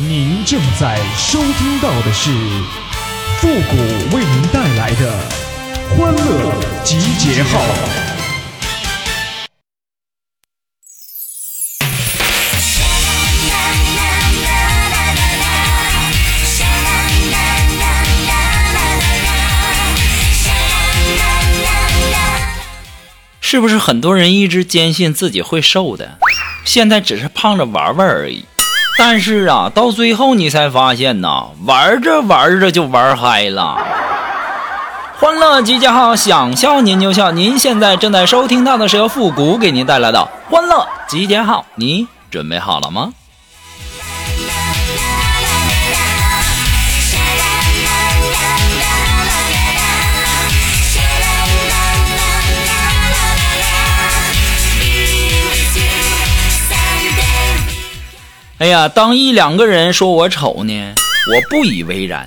您正在收听到的是复古为您带来的欢乐集结号。是不是很多人一直坚信自己会瘦的，现在只是胖着玩玩而已？但是啊，到最后你才发现呐，玩着玩着就玩嗨了。欢乐集结号，想笑您就笑。您现在正在收听到的是由复古给您带来的欢乐集结号，你准备好了吗？哎呀，当一两个人说我丑呢，我不以为然；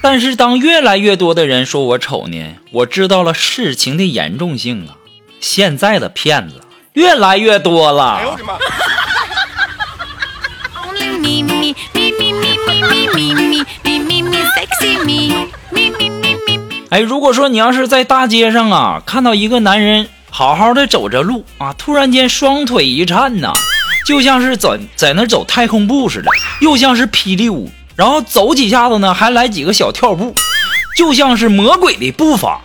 但是当越来越多的人说我丑呢，我知道了事情的严重性啊！现在的骗子越来越多了。哎呦我的妈！哎，如果说你要是在大街上啊，看到一个男人好好的走着路啊，突然间双腿一颤呐。就像是在在那走太空步似的，又像是霹雳舞，然后走几下子呢，还来几个小跳步，就像是魔鬼的步伐。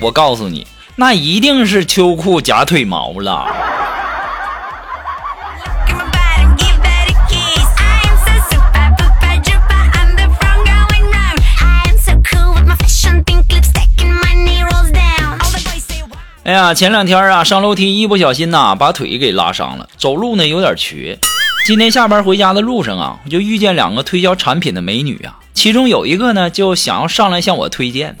我告诉你，那一定是秋裤夹腿毛了。哎呀，前两天啊，上楼梯一不小心呐，把腿给拉伤了，走路呢有点瘸。今天下班回家的路上啊，我就遇见两个推销产品的美女啊，其中有一个呢就想要上来向我推荐，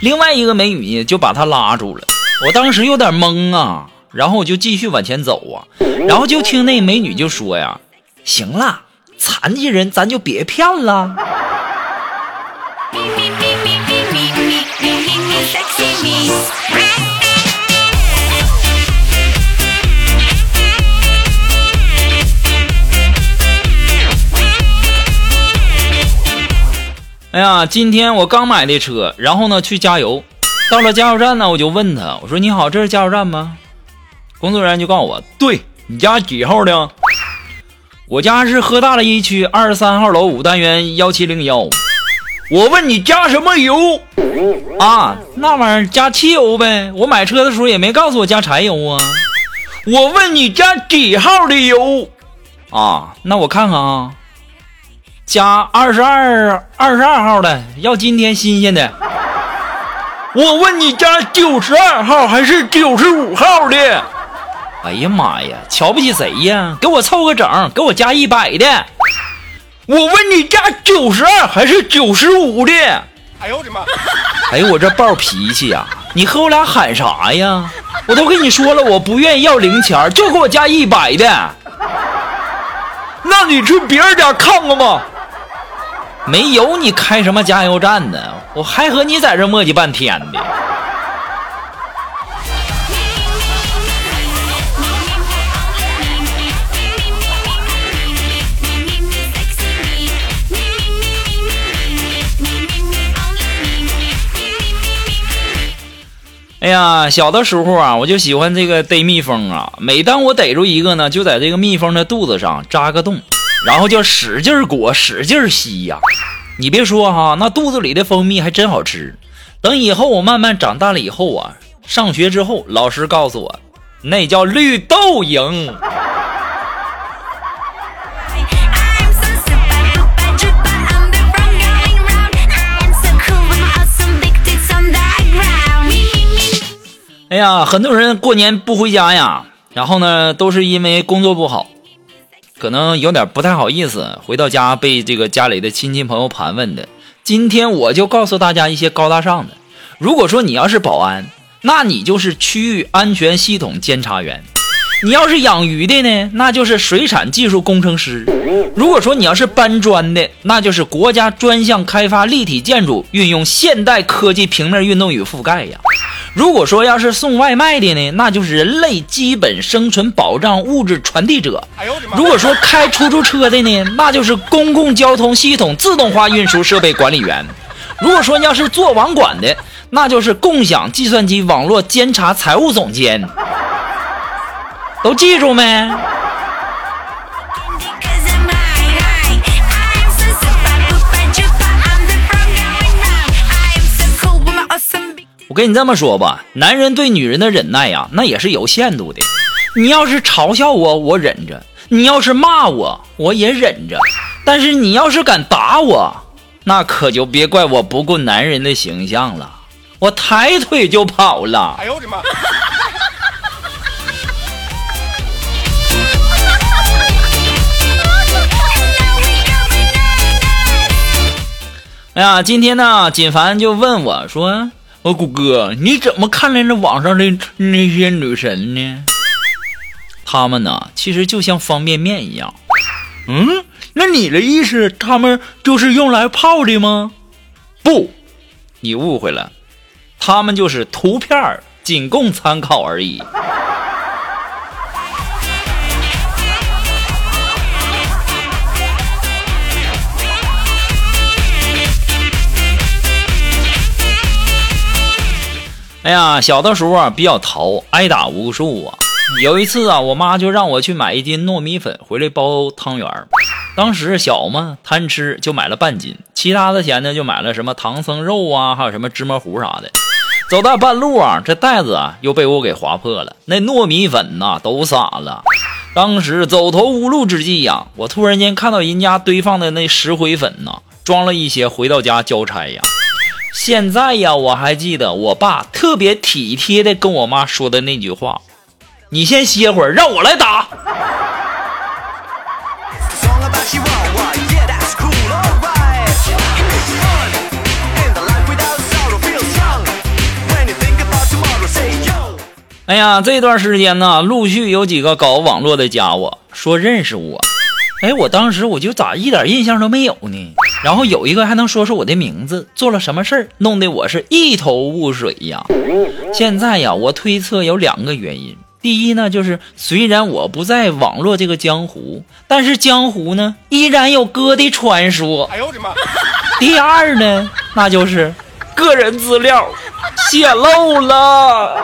另外一个美女呢就把她拉住了。我当时有点懵啊，然后我就继续往前走啊，然后就听那美女就说呀：“行了，残疾人咱就别骗了。”哎呀，今天我刚买的车，然后呢去加油，到了加油站呢，我就问他，我说你好，这是加油站吗？工作人员就告诉我，对你家几号的？我家是河大了一区二十三号楼五单元幺七零幺。我问你加什么油？啊，那玩意儿加汽油呗。我买车的时候也没告诉我加柴油啊。我问你加几号的油？啊，那我看看啊。加二十二二十二号的，要今天新鲜的。我问你加九十二号还是九十五号的？哎呀妈呀，瞧不起谁呀？给我凑个整，给我加一百的。我问你加九十二还是九十五的？哎呦我的妈！哎呦我这暴脾气呀！你和我俩喊啥呀？我都跟你说了，我不愿意要零钱，就给我加一百的。那你去别人家看看吧。没有你开什么加油站呢？我还和你在这磨叽半天的。哎呀，小的时候啊，我就喜欢这个逮蜜蜂啊。每当我逮住一个呢，就在这个蜜蜂的肚子上扎个洞。然后就使劲裹，使劲吸呀！你别说哈，那肚子里的蜂蜜还真好吃。等以后我慢慢长大了以后啊，上学之后，老师告诉我，那叫绿豆蝇。哎呀，很多人过年不回家呀，然后呢，都是因为工作不好。可能有点不太好意思，回到家被这个家里的亲戚朋友盘问的。今天我就告诉大家一些高大上的。如果说你要是保安，那你就是区域安全系统监察员；你要是养鱼的呢，那就是水产技术工程师；如果说你要是搬砖的，那就是国家专项开发立体建筑运用现代科技平面运动与覆盖呀；如果说要是送外卖的呢，那就是人类基本生存保障物质传递者；如果说开出租车的呢，那就是公共交通系统自动化运输设备管理员；如果说要是做网管的，那就是共享计算机网络监察财务总监。都记住没？我跟你这么说吧，男人对女人的忍耐呀，那也是有限度的。你要是嘲笑我，我忍着；你要是骂我，我也忍着。但是你要是敢打我，那可就别怪我不顾男人的形象了，我抬腿就跑了。哎呦我的妈！哎呀，今天呢，锦凡就问我说。我谷哥，你怎么看待那网上的那些女神呢？她们呢，其实就像方便面一样。嗯，那你的意思，她们就是用来泡的吗？不，你误会了，她们就是图片仅供参考而已。哎呀，小的时候啊比较淘，挨打无数啊。有一次啊，我妈就让我去买一斤糯米粉回来包汤圆儿。当时小嘛，贪吃就买了半斤，其他的钱呢就买了什么唐僧肉啊，还有什么芝麻糊啥的。走到半路啊，这袋子啊又被我给划破了，那糯米粉呐都洒了。当时走投无路之际呀，我突然间看到人家堆放的那石灰粉呐，装了一些回到家交差呀。现在呀，我还记得我爸特别体贴的跟我妈说的那句话：“你先歇会儿，让我来打。”哎呀，这段时间呢，陆续有几个搞网络的家伙说认识我。哎，我当时我就咋一点印象都没有呢？然后有一个还能说说我的名字，做了什么事儿，弄得我是一头雾水呀。现在呀，我推测有两个原因。第一呢，就是虽然我不在网络这个江湖，但是江湖呢依然有哥的传说。哎呦我的妈！第二呢，那就是个人资料泄露了。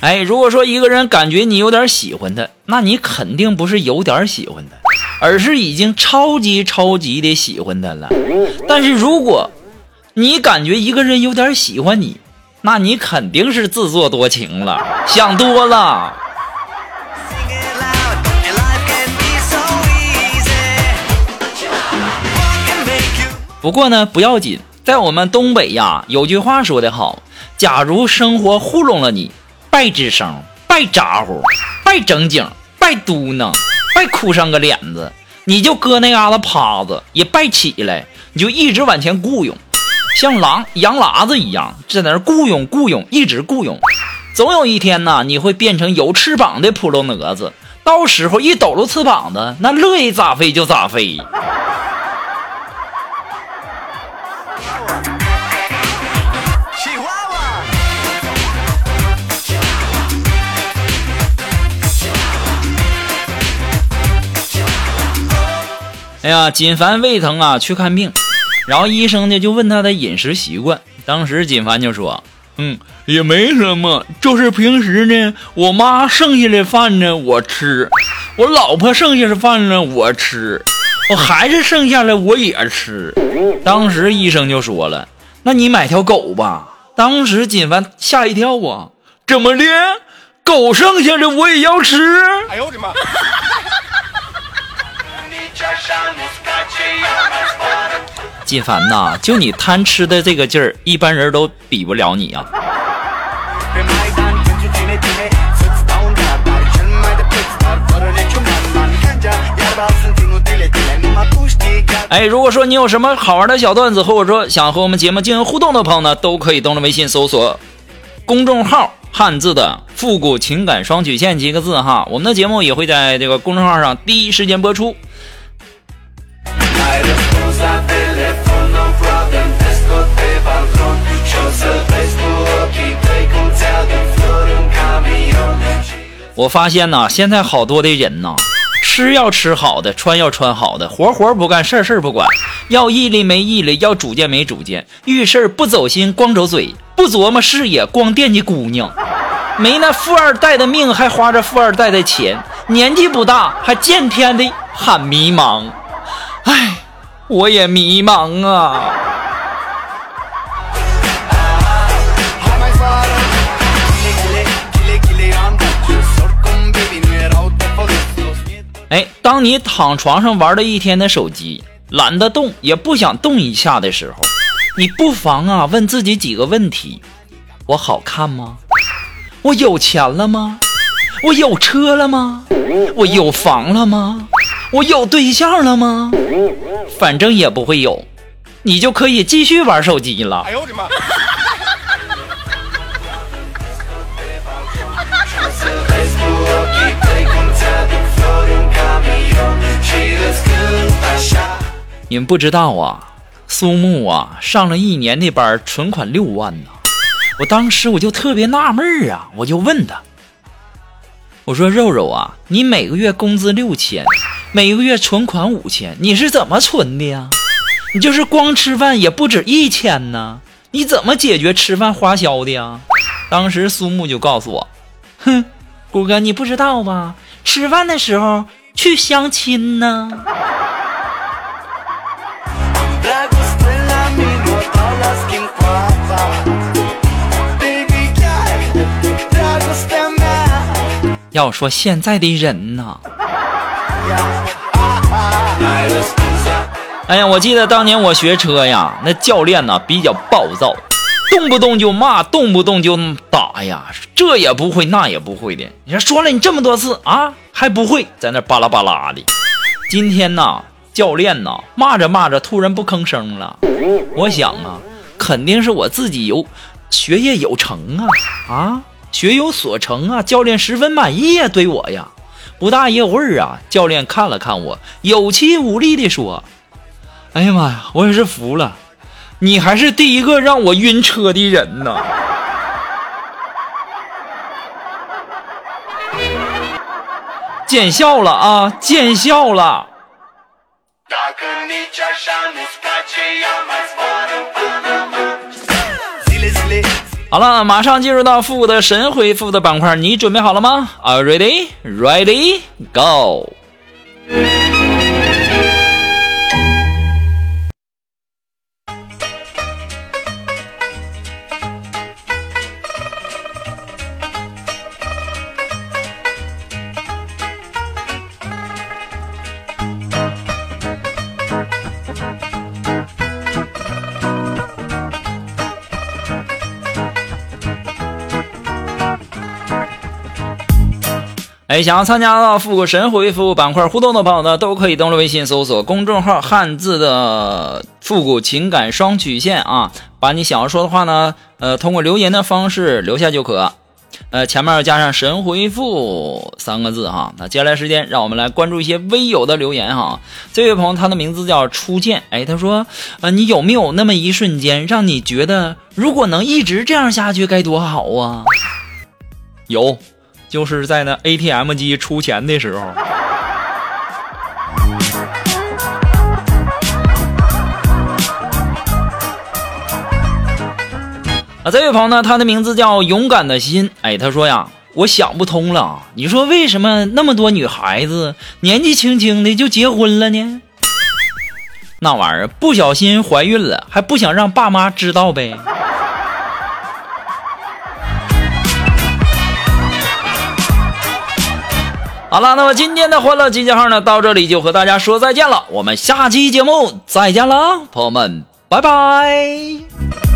哎，如果说一个人感觉你有点喜欢他，那你肯定不是有点喜欢他，而是已经超级超级的喜欢他了。但是如果你感觉一个人有点喜欢你，那你肯定是自作多情了，想多了。不过呢，不要紧，在我们东北呀，有句话说得好：假如生活糊弄了你。别吱声，别咋呼，别正经，别嘟囔，别哭上个脸子，你就搁那嘎达趴着，也别起来，你就一直往前雇佣，像狼羊喇子一样，在那雇佣雇佣，一直雇佣。总有一天呢，你会变成有翅膀的扑棱蛾子，到时候一抖搂翅膀子，那乐意咋飞就咋飞。哎呀，锦凡胃疼啊，去看病，然后医生呢就问他的饮食习惯。当时锦凡就说：“嗯，也没什么，就是平时呢，我妈剩下的饭呢我吃，我老婆剩下的饭呢我吃，我孩子剩下的我也吃。”当时医生就说了：“那你买条狗吧。”当时锦凡吓一跳啊，怎么的？狗剩下的我也要吃？哎呦我的妈！金凡呐，就你贪吃的这个劲儿，一般人都比不了你啊！哎，如果说你有什么好玩的小段子，或者说想和我们节目进行互动的朋友呢，都可以登录微信搜索公众号汉字的复古情感双曲线几个字哈。我们的节目也会在这个公众号上第一时间播出。我发现呐，现在好多的人呐，吃要吃好的，穿要穿好的，活活不干，事事儿不管，要毅力没毅力，要主见没主见，遇事儿不走心，光走嘴，不琢磨视野，光惦记姑娘，没那富二代的命，还花着富二代的钱，年纪不大，还见天的喊迷茫，唉，我也迷茫啊。当你躺床上玩了一天的手机，懒得动，也不想动一下的时候，你不妨啊问自己几个问题：我好看吗？我有钱了吗？我有车了吗？我有房了吗？我有对象了吗？反正也不会有，你就可以继续玩手机了。哎呦我的妈！你们不知道啊，苏木啊上了一年的班，存款六万呢。我当时我就特别纳闷儿啊，我就问他，我说肉肉啊，你每个月工资六千，每个月存款五千，你是怎么存的呀？你就是光吃饭也不止一千呢，你怎么解决吃饭花销的呀？当时苏木就告诉我，哼，谷哥你不知道吧？吃饭的时候去相亲呢。要说现在的人呐，哎呀，我记得当年我学车呀，那教练呢比较暴躁，动不动就骂，动不动就打呀，这也不会那也不会的。你说说了你这么多次啊，还不会，在那巴拉巴拉的。今天呢，教练呢骂着骂着，突然不吭声了。我想啊，肯定是我自己有学业有成啊啊。学有所成啊！教练十分满意呀，对我呀。不大一会儿啊，教练看了看我，有气无力地说：“哎呀妈呀，我也是服了，你还是第一个让我晕车的人呢。”见笑了啊，见笑了。好了，马上进入到复古的神回复的板块，你准备好了吗？Are ready? Ready? Go! 哎，想要参加到复古神回复板块互动的朋友呢，都可以登录微信搜索公众号“汉字的复古情感双曲线”啊，把你想要说的话呢，呃，通过留言的方式留下就可，呃，前面要加上“神回复”三个字哈。那接下来时间，让我们来关注一些微友的留言哈。这位朋友他的名字叫初见，哎，他说，呃，你有没有那么一瞬间，让你觉得如果能一直这样下去该多好啊？有。就是在那 ATM 机出钱的时候。啊，这位朋友呢，他的名字叫勇敢的心。哎，他说呀，我想不通了，你说为什么那么多女孩子年纪轻轻的就结婚了呢？那玩意儿不小心怀孕了，还不想让爸妈知道呗。好了，那么今天的欢乐集结号呢，到这里就和大家说再见了。我们下期节目再见了，朋友们，拜拜。